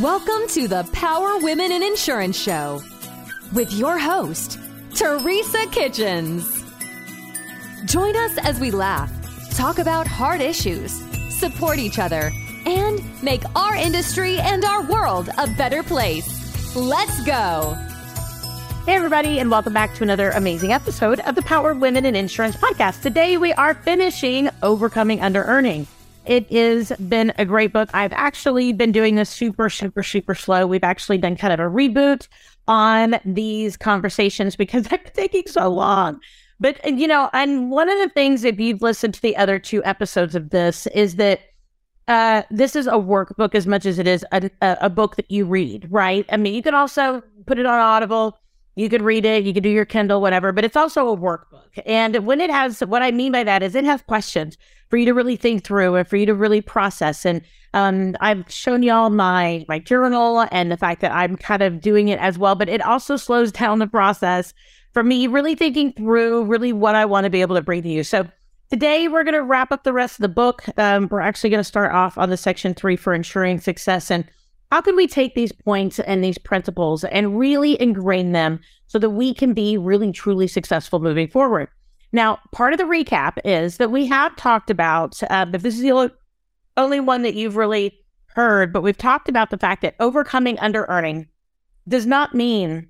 Welcome to the Power Women in Insurance Show with your host, Teresa Kitchens. Join us as we laugh, talk about hard issues, support each other, and make our industry and our world a better place. Let's go. Hey, everybody, and welcome back to another amazing episode of the Power Women in Insurance podcast. Today, we are finishing Overcoming Under Earning. It has been a great book. I've actually been doing this super, super, super slow. We've actually done kind of a reboot on these conversations because they're taking so long. But, you know, and one of the things, if you've listened to the other two episodes of this, is that uh, this is a workbook as much as it is a, a, a book that you read, right? I mean, you can also put it on Audible. You could read it, you could do your Kindle, whatever, but it's also a workbook. And when it has, what I mean by that is it has questions for you to really think through and for you to really process. And um, I've shown y'all my my journal and the fact that I'm kind of doing it as well, but it also slows down the process for me really thinking through really what I want to be able to bring to you. So today we're going to wrap up the rest of the book. Um, we're actually going to start off on the section three for ensuring success and how can we take these points and these principles and really ingrain them so that we can be really truly successful moving forward. Now, part of the recap is that we have talked about, uh, but this is the only one that you've really heard, but we've talked about the fact that overcoming under earning does not mean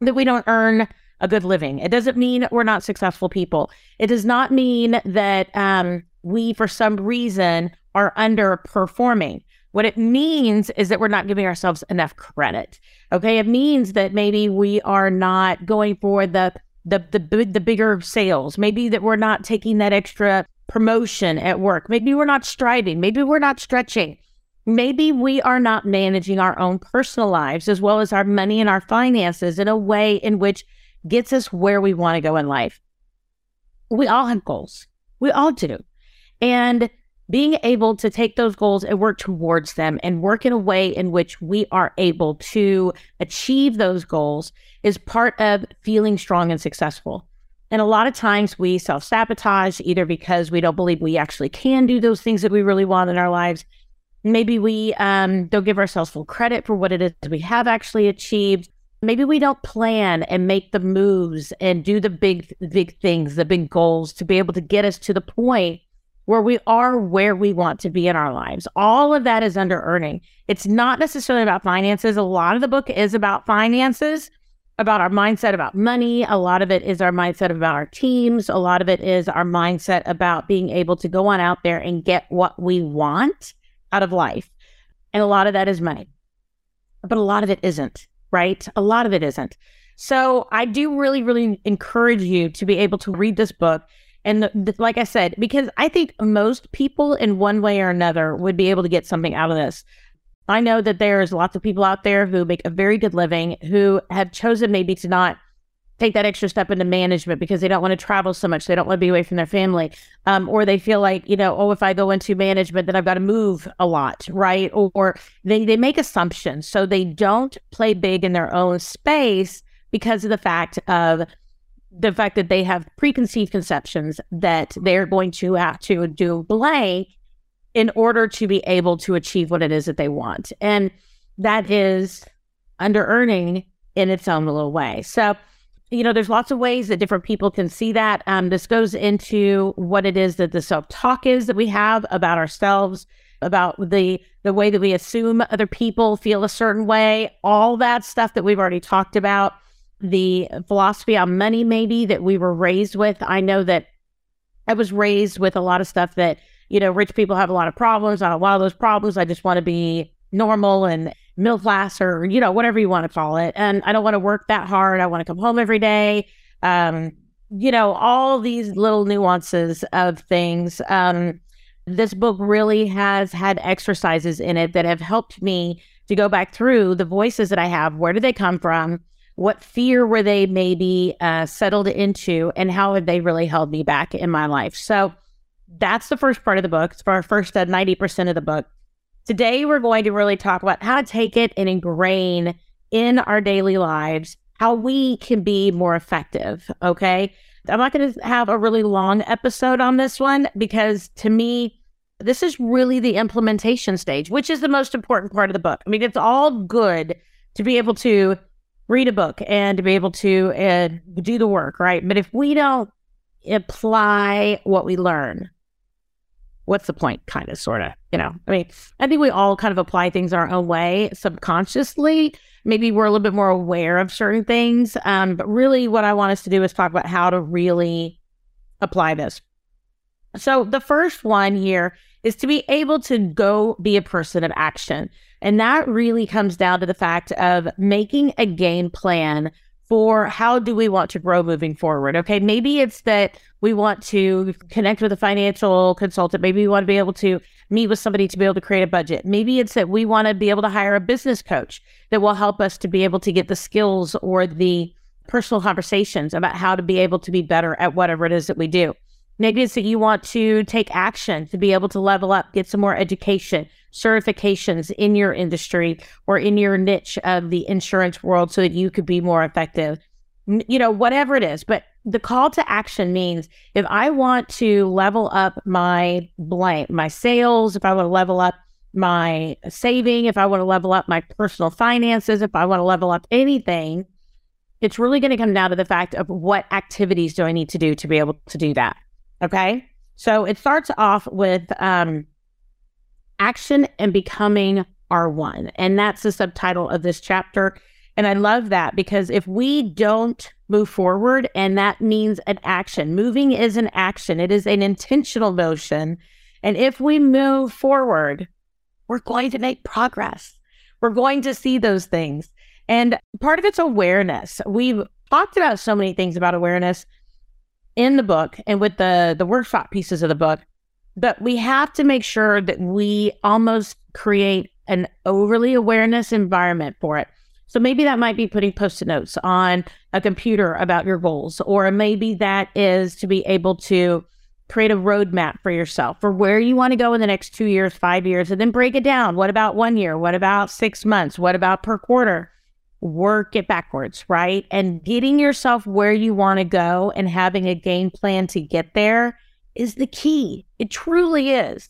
that we don't earn a good living. It doesn't mean we're not successful people. It does not mean that um, we, for some reason, are underperforming. What it means is that we're not giving ourselves enough credit. Okay. It means that maybe we are not going for the the the the bigger sales. Maybe that we're not taking that extra promotion at work. Maybe we're not striving. Maybe we're not stretching. Maybe we are not managing our own personal lives as well as our money and our finances in a way in which gets us where we want to go in life. We all have goals. We all do. And being able to take those goals and work towards them and work in a way in which we are able to achieve those goals is part of feeling strong and successful. And a lot of times we self sabotage either because we don't believe we actually can do those things that we really want in our lives. Maybe we um, don't give ourselves full credit for what it is we have actually achieved. Maybe we don't plan and make the moves and do the big, big things, the big goals to be able to get us to the point where we are where we want to be in our lives. All of that is under earning. It's not necessarily about finances. A lot of the book is about finances, about our mindset about money. A lot of it is our mindset about our teams. A lot of it is our mindset about being able to go on out there and get what we want out of life. And a lot of that is money. But a lot of it isn't, right? A lot of it isn't. So I do really, really encourage you to be able to read this book and like I said, because I think most people in one way or another would be able to get something out of this. I know that there's lots of people out there who make a very good living who have chosen maybe to not take that extra step into management because they don't want to travel so much. They don't want to be away from their family. Um, or they feel like, you know, oh, if I go into management, then I've got to move a lot, right? Or, or they, they make assumptions. So they don't play big in their own space because of the fact of the fact that they have preconceived conceptions that they're going to have to do blank in order to be able to achieve what it is that they want. And that is under earning in its own little way. So, you know, there's lots of ways that different people can see that. Um, this goes into what it is that the self talk is that we have about ourselves, about the the way that we assume other people feel a certain way, all that stuff that we've already talked about the philosophy on money, maybe that we were raised with. I know that I was raised with a lot of stuff that, you know, rich people have a lot of problems. A lot of those problems, I just want to be normal and middle class or, you know, whatever you want to call it. And I don't want to work that hard. I want to come home every day. Um, you know, all these little nuances of things. Um, this book really has had exercises in it that have helped me to go back through the voices that I have. Where do they come from? What fear were they maybe uh, settled into, and how have they really held me back in my life? So that's the first part of the book. It's for our first uh, 90% of the book. Today, we're going to really talk about how to take it and ingrain in our daily lives how we can be more effective. Okay. I'm not going to have a really long episode on this one because to me, this is really the implementation stage, which is the most important part of the book. I mean, it's all good to be able to read a book and to be able to uh, do the work, right? But if we don't apply what we learn, what's the point? Kind of, sort of, you know. I mean, I think we all kind of apply things our own way subconsciously. Maybe we're a little bit more aware of certain things. Um, but really, what I want us to do is talk about how to really apply this. So, the first one here is to be able to go be a person of action. And that really comes down to the fact of making a game plan for how do we want to grow moving forward. Okay, maybe it's that we want to connect with a financial consultant. Maybe we want to be able to meet with somebody to be able to create a budget. Maybe it's that we want to be able to hire a business coach that will help us to be able to get the skills or the personal conversations about how to be able to be better at whatever it is that we do. Maybe it's that you want to take action to be able to level up, get some more education, certifications in your industry or in your niche of the insurance world so that you could be more effective. You know, whatever it is. But the call to action means if I want to level up my blank, my sales, if I want to level up my saving, if I want to level up my personal finances, if I want to level up anything, it's really going to come down to the fact of what activities do I need to do to be able to do that. Okay. So it starts off with um, action and becoming are one. And that's the subtitle of this chapter. And I love that because if we don't move forward, and that means an action, moving is an action, it is an intentional motion. And if we move forward, we're going to make progress. We're going to see those things. And part of it's awareness. We've talked about so many things about awareness in the book and with the the workshop pieces of the book but we have to make sure that we almost create an overly awareness environment for it. So maybe that might be putting post-it notes on a computer about your goals or maybe that is to be able to create a roadmap for yourself for where you want to go in the next two years five years and then break it down. What about one year? What about six months? What about per quarter? Work it backwards, right? And getting yourself where you want to go and having a game plan to get there is the key. It truly is.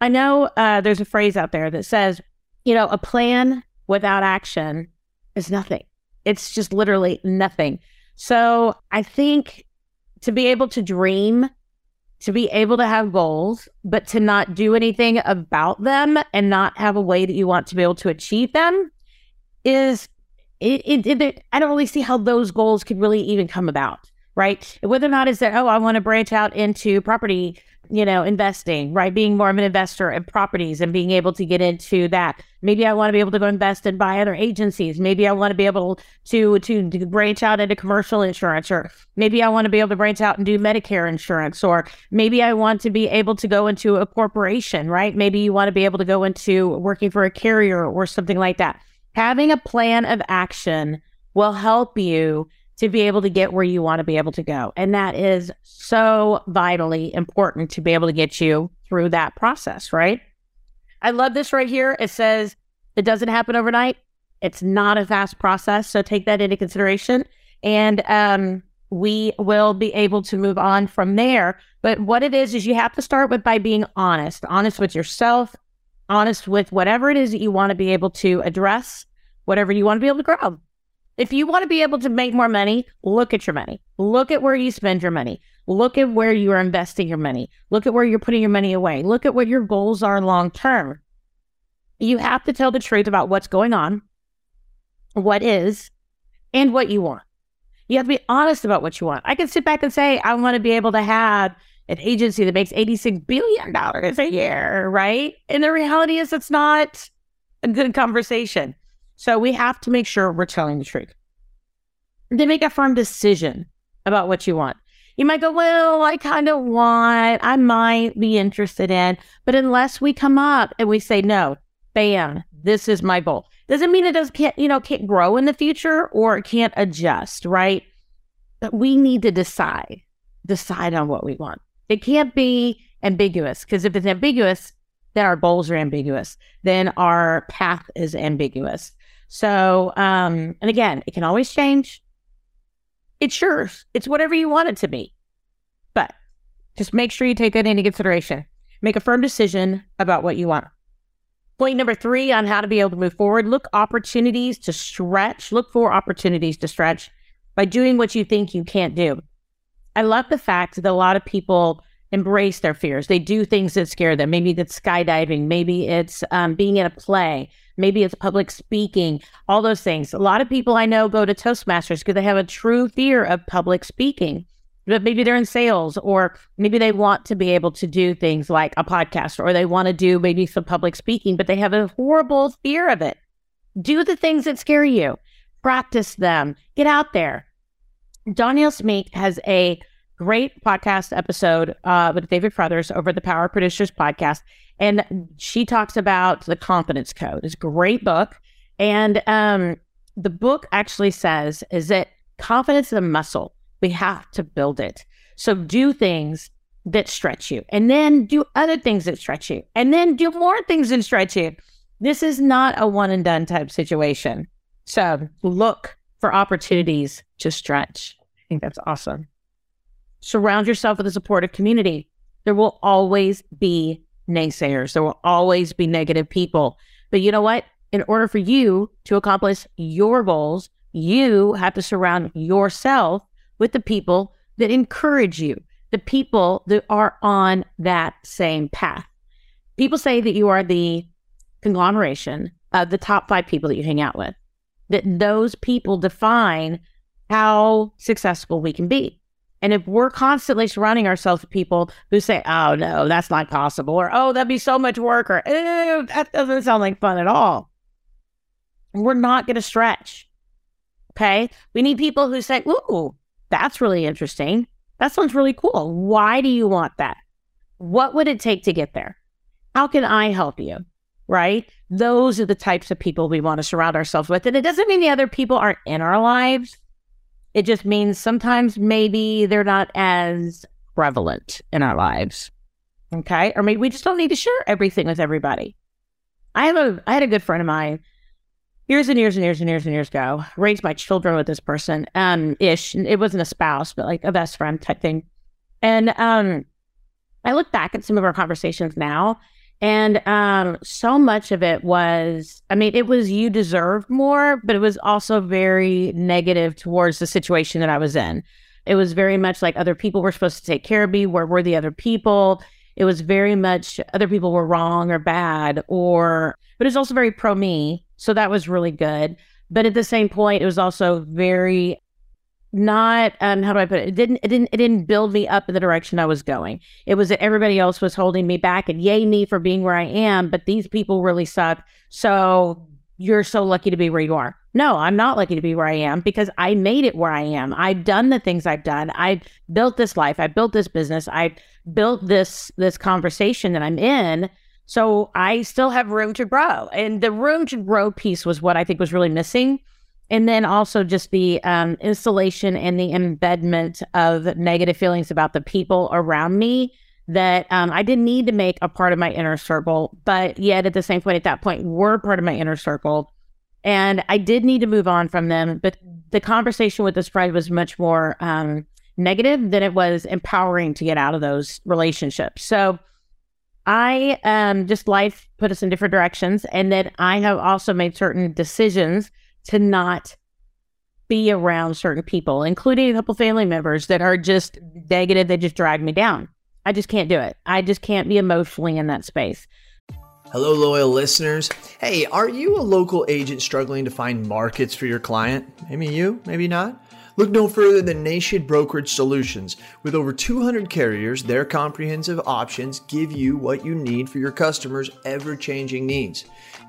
I know uh, there's a phrase out there that says, you know, a plan without action is nothing. It's just literally nothing. So I think to be able to dream, to be able to have goals, but to not do anything about them and not have a way that you want to be able to achieve them is it, it, it, I don't really see how those goals could really even come about, right? Whether or not is that, oh, I want to branch out into property, you know, investing, right? Being more of an investor in properties and being able to get into that. Maybe I want to be able to go invest and buy other agencies. Maybe I want to be able to, to, to branch out into commercial insurance, or maybe I want to be able to branch out and do Medicare insurance, or maybe I want to be able to go into a corporation, right? Maybe you want to be able to go into working for a carrier or something like that having a plan of action will help you to be able to get where you want to be able to go. And that is so vitally important to be able to get you through that process, right? I love this right here. It says it doesn't happen overnight. It's not a fast process. So take that into consideration. And um, we will be able to move on from there. But what it is, is you have to start with by being honest, honest with yourself, honest with whatever it is that you want to be able to address, whatever you want to be able to grow. If you want to be able to make more money, look at your money. Look at where you spend your money. Look at where you are investing your money. Look at where you're putting your money away. Look at what your goals are long term. You have to tell the truth about what's going on, what is, and what you want. You have to be honest about what you want. I can sit back and say, I want to be able to have an agency that makes $86 billion a year, right? And the reality is, it's not a good conversation. So we have to make sure we're telling the truth. Then make a firm decision about what you want. You might go, well, I kind of want, I might be interested in, but unless we come up and we say, no, bam, this is my goal. Doesn't mean it does can't, you know, can't grow in the future or it can't adjust, right? But we need to decide, decide on what we want. It can't be ambiguous because if it's ambiguous, then our goals are ambiguous. Then our path is ambiguous. So, um, and again, it can always change. It's yours. It's whatever you want it to be. But just make sure you take that into consideration. Make a firm decision about what you want. Point number three on how to be able to move forward look opportunities to stretch. Look for opportunities to stretch by doing what you think you can't do. I love the fact that a lot of people embrace their fears. They do things that scare them. Maybe it's skydiving, maybe it's um, being in a play, maybe it's public speaking, all those things. A lot of people I know go to Toastmasters because they have a true fear of public speaking. But maybe they're in sales, or maybe they want to be able to do things like a podcast, or they want to do maybe some public speaking, but they have a horrible fear of it. Do the things that scare you, practice them, get out there. Danielle Smink has a great podcast episode uh, with David Carothers over the Power Producers podcast. And she talks about the confidence code. It's a great book. And um, the book actually says is that confidence is a muscle. We have to build it. So do things that stretch you and then do other things that stretch you and then do more things that stretch you. This is not a one and done type situation. So look for opportunities to stretch. I think that's awesome. Surround yourself with a supportive community. There will always be naysayers, there will always be negative people. But you know what? In order for you to accomplish your goals, you have to surround yourself with the people that encourage you, the people that are on that same path. People say that you are the conglomeration of the top five people that you hang out with, that those people define how successful we can be. And if we're constantly surrounding ourselves with people who say, oh, no, that's not possible, or oh, that'd be so much work, or that doesn't sound like fun at all, we're not going to stretch. Okay. We need people who say, ooh, that's really interesting. That sounds really cool. Why do you want that? What would it take to get there? How can I help you? Right? Those are the types of people we want to surround ourselves with. And it doesn't mean the other people aren't in our lives. It just means sometimes maybe they're not as prevalent in our lives. Okay. Or maybe we just don't need to share everything with everybody. I have a I had a good friend of mine years and years and years and years and years ago, raised my children with this person, um, ish. It wasn't a spouse, but like a best friend type thing. And um I look back at some of our conversations now and um, so much of it was, I mean, it was you deserved more, but it was also very negative towards the situation that I was in. It was very much like other people were supposed to take care of me. Where were the other people? It was very much other people were wrong or bad, or, but it was also very pro me. So that was really good. But at the same point, it was also very not um how do I put it? It didn't it didn't it didn't build me up in the direction I was going. It was that everybody else was holding me back and yay me for being where I am, but these people really suck. So you're so lucky to be where you are. No, I'm not lucky to be where I am because I made it where I am. I've done the things I've done. I've built this life. I built this business. I built this this conversation that I'm in. So I still have room to grow. And the room to grow piece was what I think was really missing and then also just the um, installation and the embedment of negative feelings about the people around me that um, I didn't need to make a part of my inner circle, but yet at the same point, at that point, were part of my inner circle. And I did need to move on from them. But the conversation with this friend was much more um, negative than it was empowering to get out of those relationships. So I um, just life put us in different directions. And then I have also made certain decisions to not be around certain people, including a couple family members that are just negative. They just drag me down. I just can't do it. I just can't be emotionally in that space. Hello, loyal listeners. Hey, are you a local agent struggling to find markets for your client? Maybe you, maybe not. Look no further than Nation Brokerage Solutions. With over 200 carriers, their comprehensive options give you what you need for your customers' ever changing needs.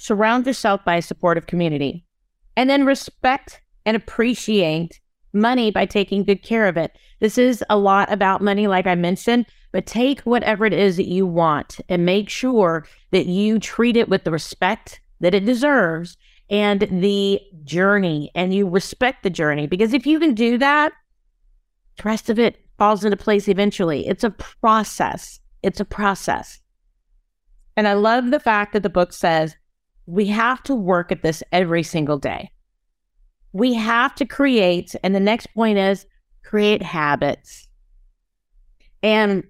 surround yourself by a supportive community, and then respect and appreciate money by taking good care of it. This is a lot about money, like I mentioned, but take whatever it is that you want and make sure that you treat it with the respect that it deserves and the journey and you respect the journey. Because if you can do that, the rest of it falls into place eventually. It's a process. It's a process. And I love the fact that the book says we have to work at this every single day. We have to create, and the next point is create habits. And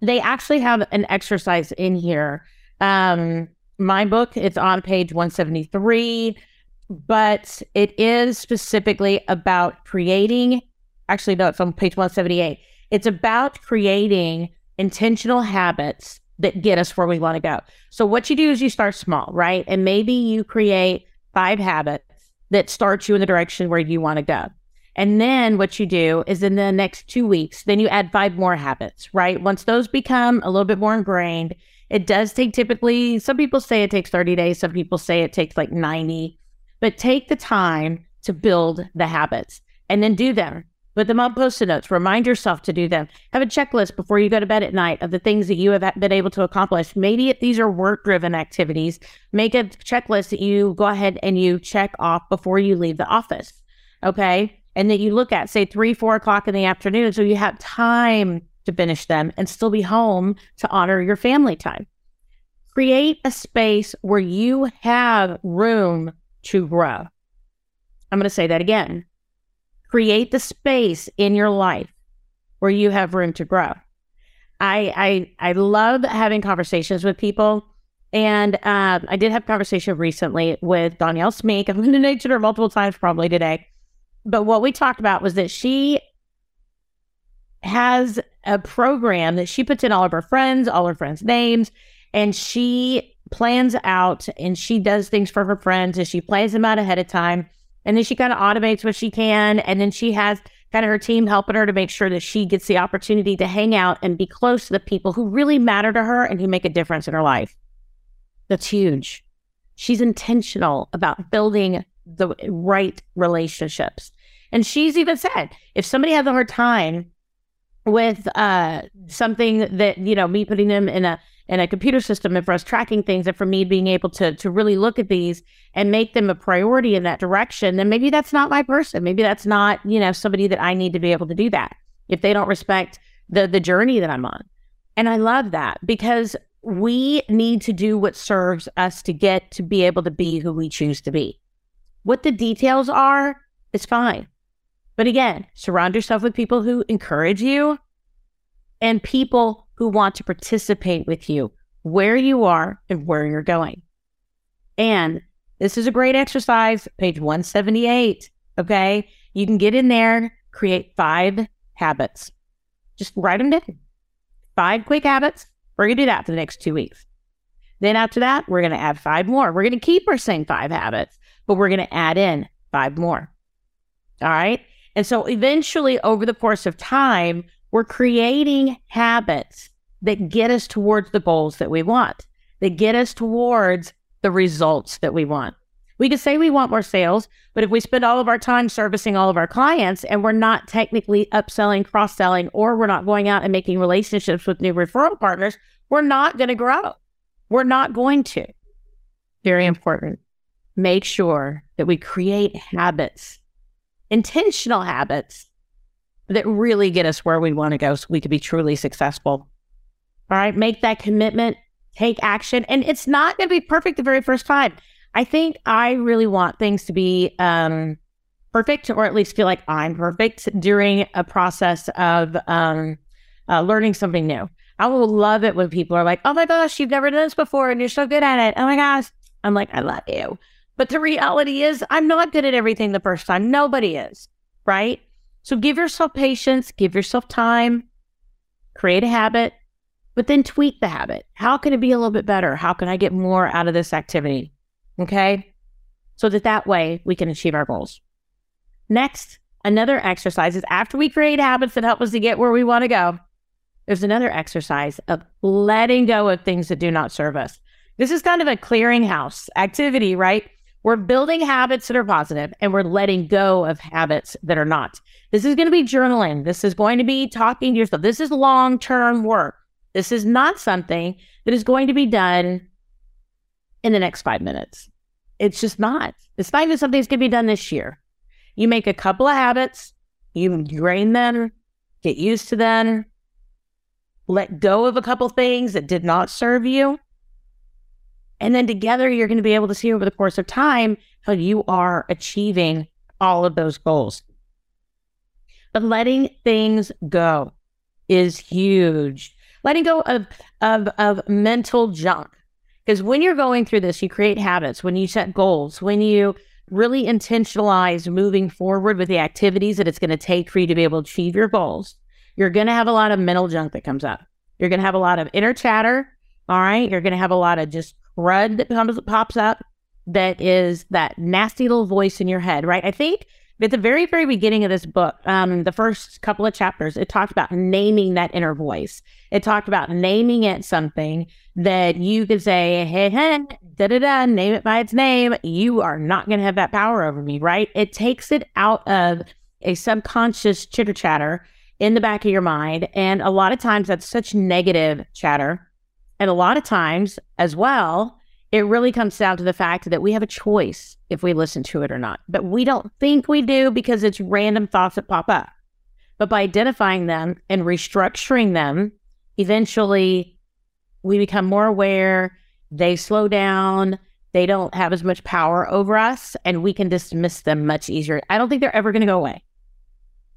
they actually have an exercise in here. Um, my book, it's on page 173, but it is specifically about creating, actually, no, it's on page 178. It's about creating intentional habits that get us where we want to go. So, what you do is you start small, right? And maybe you create five habits that start you in the direction where you want to go. And then what you do is in the next two weeks, then you add five more habits, right? Once those become a little bit more ingrained, it does take typically, some people say it takes 30 days, some people say it takes like 90, but take the time to build the habits and then do them. Put them on post it notes. Remind yourself to do them. Have a checklist before you go to bed at night of the things that you have been able to accomplish. Maybe if these are work driven activities, make a checklist that you go ahead and you check off before you leave the office. Okay. And that you look at, say, three, four o'clock in the afternoon. So you have time to finish them and still be home to honor your family time. Create a space where you have room to grow. I'm going to say that again create the space in your life where you have room to grow. I I I love having conversations with people. And um, I did have a conversation recently with Danielle Smeek. To mention her multiple times probably today. But what we talked about was that she has a program that she puts in all of her friends, all her friends' names, and she plans out and she does things for her friends and she plans them out ahead of time. And then she kind of automates what she can. And then she has kind of her team helping her to make sure that she gets the opportunity to hang out and be close to the people who really matter to her and who make a difference in her life. That's huge. She's intentional about building the right relationships. And she's even said if somebody has a hard time with uh, something that, you know, me putting them in a and a computer system and for us tracking things and for me being able to to really look at these and make them a priority in that direction then maybe that's not my person. Maybe that's not you know somebody that i need to be able to do that if they don't respect the the journey that i'm on. And i love that because we need to do what serves us to get to be able to be who we choose to be. What the details are is fine. But again surround yourself with people who encourage you and people who want to participate with you where you are and where you're going. And this is a great exercise, page 178. Okay. You can get in there, create five habits. Just write them down. Five quick habits. We're going to do that for the next two weeks. Then after that, we're going to add five more. We're going to keep our same five habits, but we're going to add in five more. All right. And so eventually, over the course of time, we're creating habits that get us towards the goals that we want, that get us towards the results that we want. We could say we want more sales, but if we spend all of our time servicing all of our clients and we're not technically upselling, cross selling, or we're not going out and making relationships with new referral partners, we're not going to grow. We're not going to. Very important. Make sure that we create habits, intentional habits that really get us where we want to go so we can be truly successful. All right, make that commitment, take action. And it's not going to be perfect the very first time. I think I really want things to be um, perfect, or at least feel like I'm perfect during a process of um, uh, learning something new. I will love it when people are like, oh my gosh, you've never done this before and you're so good at it. Oh my gosh. I'm like, I love you. But the reality is, I'm not good at everything the first time. Nobody is, right? So give yourself patience, give yourself time, create a habit, but then tweak the habit. How can it be a little bit better? How can I get more out of this activity? Okay. So that that way we can achieve our goals. Next, another exercise is after we create habits that help us to get where we want to go, there's another exercise of letting go of things that do not serve us. This is kind of a clearinghouse activity, right? We're building habits that are positive and we're letting go of habits that are not. This is going to be journaling. This is going to be talking to yourself. This is long term work. This is not something that is going to be done in the next five minutes. It's just not. It's not even something that's going to be done this year. You make a couple of habits, you ingrain them, get used to them, let go of a couple things that did not serve you. And then together, you're going to be able to see over the course of time how you are achieving all of those goals. But letting things go is huge. Letting go of, of, of mental junk. Because when you're going through this, you create habits, when you set goals, when you really intentionalize moving forward with the activities that it's going to take for you to be able to achieve your goals, you're going to have a lot of mental junk that comes up. You're going to have a lot of inner chatter. All right. You're going to have a lot of just crud that comes, pops up that is that nasty little voice in your head, right? I think at the very, very beginning of this book, um, the first couple of chapters, it talked about naming that inner voice. It talked about naming it something that you could say, hey, hey, da da da, name it by its name. You are not going to have that power over me, right? It takes it out of a subconscious chitter chatter in the back of your mind. And a lot of times that's such negative chatter. And a lot of times as well, it really comes down to the fact that we have a choice if we listen to it or not. But we don't think we do because it's random thoughts that pop up. But by identifying them and restructuring them, eventually we become more aware, they slow down, they don't have as much power over us, and we can dismiss them much easier. I don't think they're ever going to go away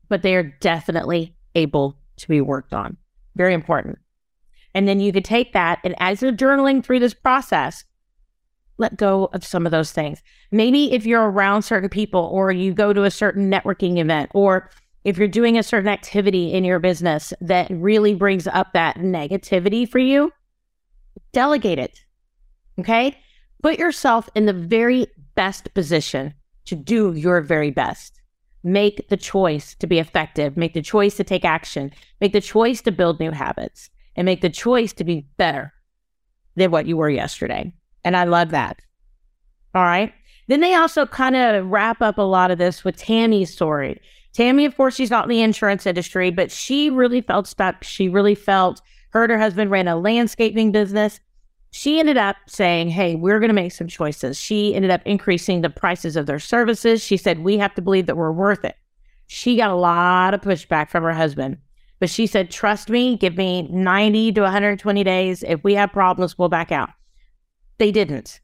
but they are definitely able to be worked on. Very important. And then you could take that and as you're journaling through this process, let go of some of those things. Maybe if you're around certain people or you go to a certain networking event or if you're doing a certain activity in your business that really brings up that negativity for you, delegate it. Okay? Put yourself in the very best position to do your very best make the choice to be effective, make the choice to take action, make the choice to build new habits, and make the choice to be better than what you were yesterday. And I love that. All right. Then they also kind of wrap up a lot of this with Tammy's story. Tammy, of course, she's not in the insurance industry, but she really felt stuck. She really felt her and her husband ran a landscaping business she ended up saying, Hey, we're going to make some choices. She ended up increasing the prices of their services. She said, We have to believe that we're worth it. She got a lot of pushback from her husband, but she said, Trust me, give me 90 to 120 days. If we have problems, we'll back out. They didn't.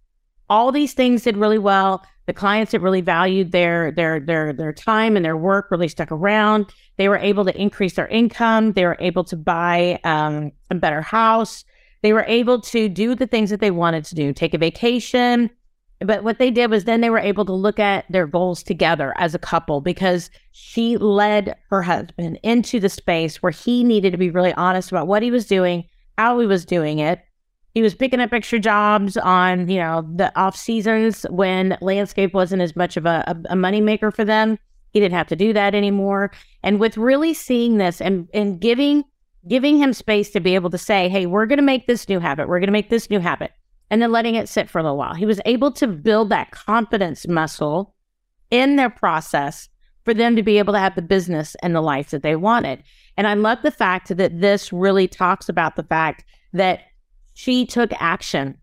All these things did really well. The clients that really valued their their their their time and their work really stuck around. They were able to increase their income. They were able to buy um, a better house they were able to do the things that they wanted to do, take a vacation. But what they did was then they were able to look at their goals together as a couple because she led her husband into the space where he needed to be really honest about what he was doing, how he was doing it. He was picking up extra jobs on, you know, the off seasons when landscape wasn't as much of a, a, a moneymaker for them. He didn't have to do that anymore. And with really seeing this and, and giving giving him space to be able to say, hey, we're going to make this new habit. We're going to make this new habit. And then letting it sit for a little while. He was able to build that confidence muscle in their process for them to be able to have the business and the life that they wanted. And I love the fact that this really talks about the fact that she took action.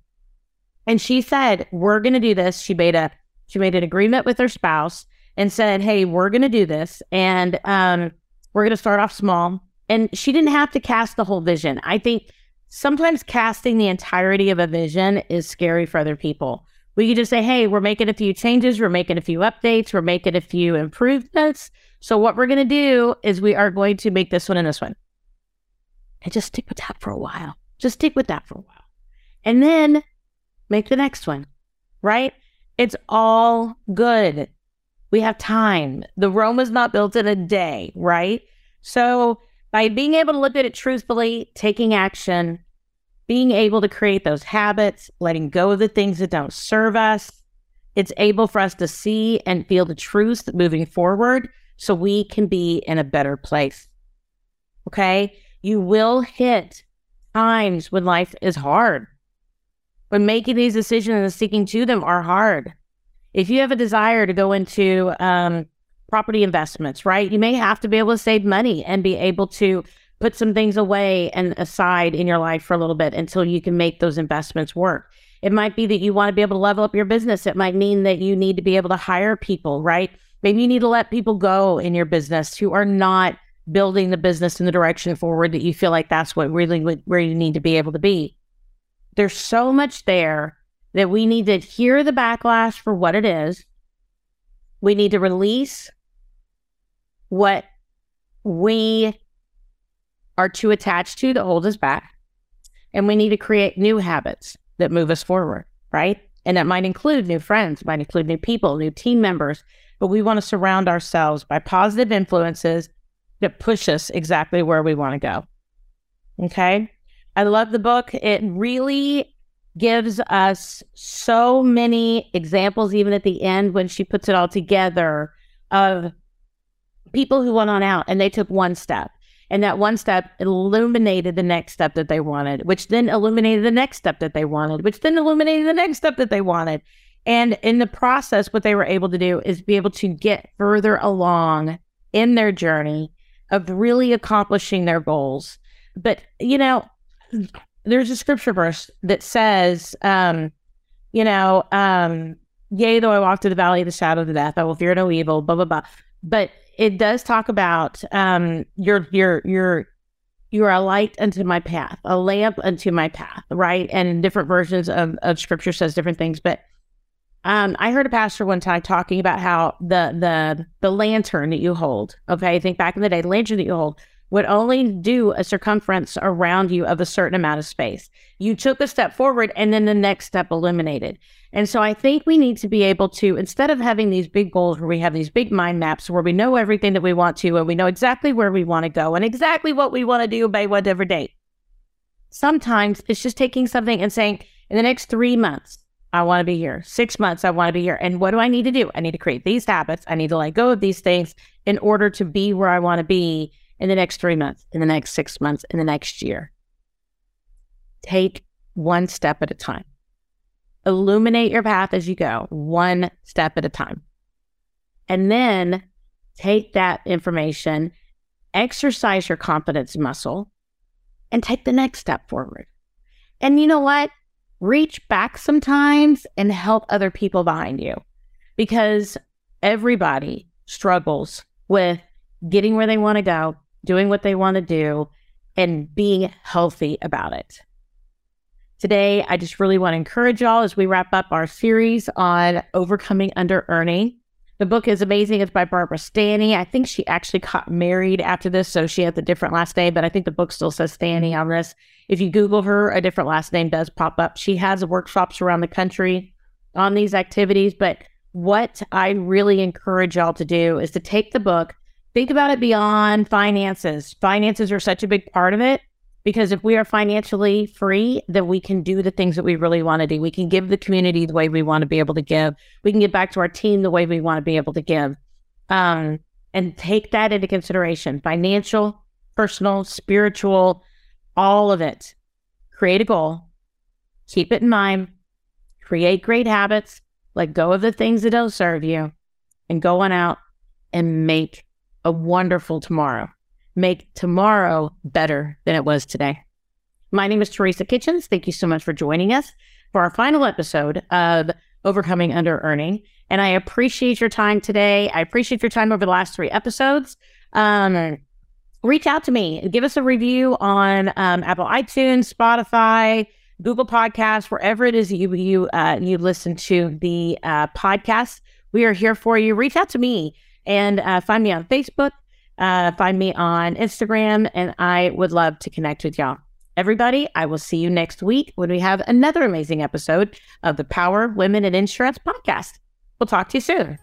And she said, We're gonna do this. She made a she made an agreement with her spouse and said, Hey, we're gonna do this. And um, we're gonna start off small and she didn't have to cast the whole vision. I think sometimes casting the entirety of a vision is scary for other people. We could just say, hey, we're making a few changes, we're making a few updates, we're making a few improvements. So, what we're going to do is we are going to make this one and this one. And just stick with that for a while. Just stick with that for a while. And then make the next one, right? It's all good. We have time. The Rome was not built in a day, right? So, by being able to look at it truthfully, taking action, being able to create those habits, letting go of the things that don't serve us, it's able for us to see and feel the truth moving forward so we can be in a better place. Okay. You will hit times when life is hard, when making these decisions and sticking to them are hard. If you have a desire to go into um, property investments, right, you may have to be able to save money and be able to put some things away and aside in your life for a little bit until you can make those investments work. It might be that you want to be able to level up your business. It might mean that you need to be able to hire people, right? Maybe you need to let people go in your business who are not building the business in the direction forward that you feel like that's what really where you need to be able to be. There's so much there that we need to hear the backlash for what it is. We need to release what we are too attached to that hold us back. And we need to create new habits that move us forward, right? And that might include new friends, might include new people, new team members, but we want to surround ourselves by positive influences that push us exactly where we want to go. Okay. I love the book. It really gives us so many examples, even at the end when she puts it all together, of people who went on out and they took one step. And that one step illuminated the next step that they wanted, which then illuminated the next step that they wanted, which then illuminated the next step that they wanted. And in the process, what they were able to do is be able to get further along in their journey of really accomplishing their goals. But, you know, there's a scripture verse that says, um, you know, um, yea, though I walk through the valley of the shadow of death, I will fear no evil, blah, blah, blah. But it does talk about um your your your you're a light unto my path, a lamp unto my path, right? And different versions of, of scripture says different things. But um, I heard a pastor one time talking about how the the the lantern that you hold, okay, I think back in the day, the lantern that you hold would only do a circumference around you of a certain amount of space. You took a step forward and then the next step eliminated. And so I think we need to be able to, instead of having these big goals where we have these big mind maps where we know everything that we want to and we know exactly where we want to go and exactly what we want to do by whatever date. Sometimes it's just taking something and saying, in the next three months, I want to be here. Six months, I want to be here. And what do I need to do? I need to create these habits. I need to let go of these things in order to be where I want to be in the next three months, in the next six months, in the next year. Take one step at a time. Illuminate your path as you go, one step at a time. And then take that information, exercise your confidence muscle, and take the next step forward. And you know what? Reach back sometimes and help other people behind you because everybody struggles with getting where they want to go doing what they want to do, and being healthy about it. Today, I just really want to encourage y'all as we wrap up our series on overcoming under earning. The book is amazing. It's by Barbara Stanny. I think she actually got married after this, so she has a different last name, but I think the book still says Stanny on this. If you Google her, a different last name does pop up. She has workshops around the country on these activities, but what I really encourage y'all to do is to take the book, think about it beyond finances. Finances are such a big part of it because if we are financially free, then we can do the things that we really want to do. We can give the community the way we want to be able to give. We can get back to our team the way we want to be able to give. Um, and take that into consideration financial, personal, spiritual, all of it. Create a goal, keep it in mind, create great habits, let go of the things that don't serve you, and go on out and make a wonderful tomorrow. Make tomorrow better than it was today. My name is Teresa Kitchens. Thank you so much for joining us for our final episode of Overcoming Under Earning. And I appreciate your time today. I appreciate your time over the last three episodes. Um, reach out to me. Give us a review on um, Apple iTunes, Spotify, Google Podcasts, wherever it is you you uh, you listen to the uh, podcast. We are here for you. Reach out to me. And uh, find me on Facebook, uh, find me on Instagram, and I would love to connect with y'all. Everybody, I will see you next week when we have another amazing episode of the Power Women in Insurance podcast. We'll talk to you soon.